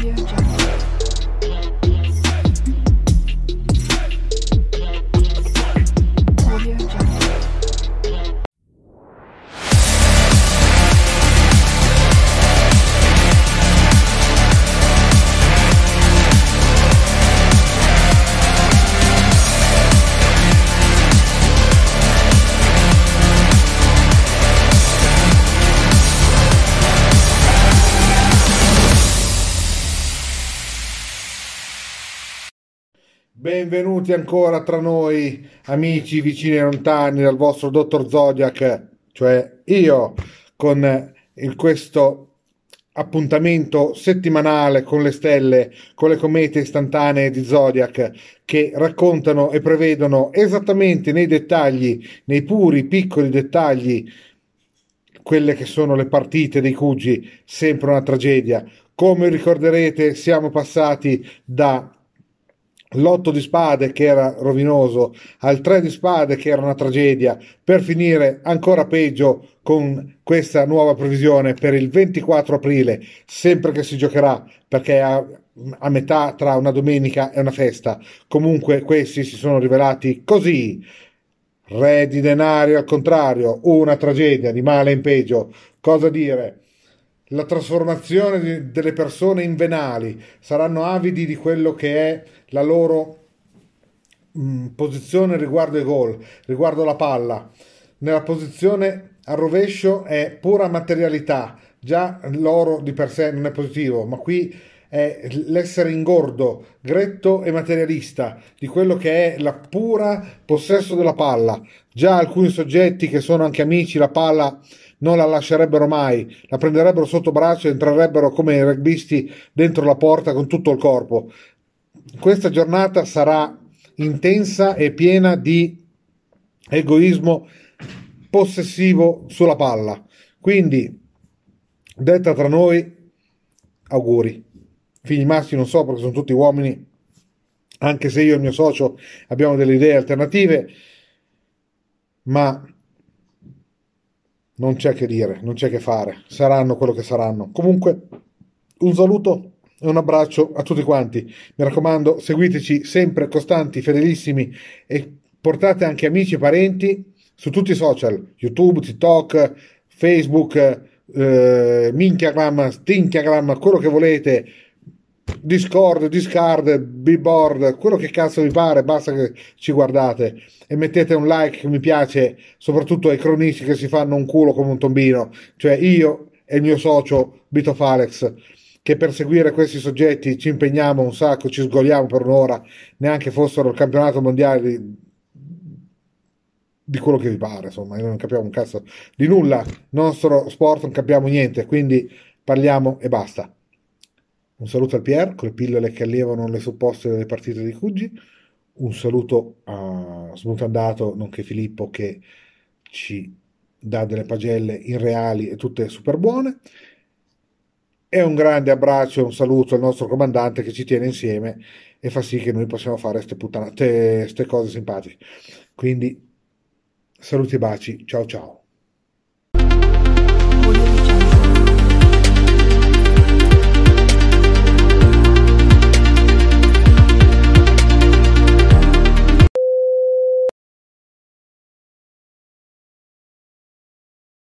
Audio Jungle. Benvenuti ancora tra noi, amici vicini e lontani, dal vostro dottor Zodiac, cioè io, con il- questo appuntamento settimanale con le stelle, con le comete istantanee di Zodiac, che raccontano e prevedono esattamente nei dettagli, nei puri piccoli dettagli, quelle che sono le partite dei Cugi, sempre una tragedia. Come ricorderete, siamo passati da l'otto di spade che era rovinoso al tre di spade che era una tragedia, per finire ancora peggio con questa nuova previsione per il 24 aprile, sempre che si giocherà, perché a, a metà tra una domenica e una festa. Comunque questi si sono rivelati così. Re di denari al contrario, una tragedia di male in peggio. Cosa dire? La trasformazione di- delle persone in venali saranno avidi di quello che è la loro mh, posizione riguardo i gol, riguardo la palla. Nella posizione al rovescio è pura materialità, già l'oro di per sé non è positivo, ma qui è l'essere ingordo, gretto e materialista di quello che è la pura possesso della palla. Già alcuni soggetti che sono anche amici, la palla non la lascerebbero mai, la prenderebbero sotto braccio e entrerebbero come i rugbisti dentro la porta con tutto il corpo. Questa giornata sarà intensa e piena di egoismo possessivo sulla palla. Quindi, detta tra noi, auguri. Figli maschi non so perché sono tutti uomini, anche se io e il mio socio abbiamo delle idee alternative, ma non c'è che dire, non c'è che fare, saranno quello che saranno. Comunque, un saluto e un abbraccio a tutti quanti. Mi raccomando, seguiteci sempre costanti, fedelissimi e portate anche amici e parenti su tutti i social, YouTube, TikTok, Facebook, eh, Minchiagram, Stinchiagram, quello che volete. Discord, Discard, Billboard, quello che cazzo vi pare, basta che ci guardate e mettete un like che mi piace, soprattutto ai cronisti che si fanno un culo come un tombino, cioè io e il mio socio Bito Falex, che per seguire questi soggetti ci impegniamo un sacco, ci sgoliamo per un'ora, neanche fossero il campionato mondiale di, di quello che vi pare, insomma, non capiamo un cazzo di nulla, nostro sport non capiamo niente, quindi parliamo e basta. Un saluto al Pier con le pillole che allevano le supposte delle partite di Cuggi. Un saluto a Smutandato, nonché Filippo, che ci dà delle pagelle irreali e tutte super buone. E un grande abbraccio e un saluto al nostro comandante che ci tiene insieme e fa sì che noi possiamo fare queste cose simpatiche. Quindi saluti e baci, ciao ciao.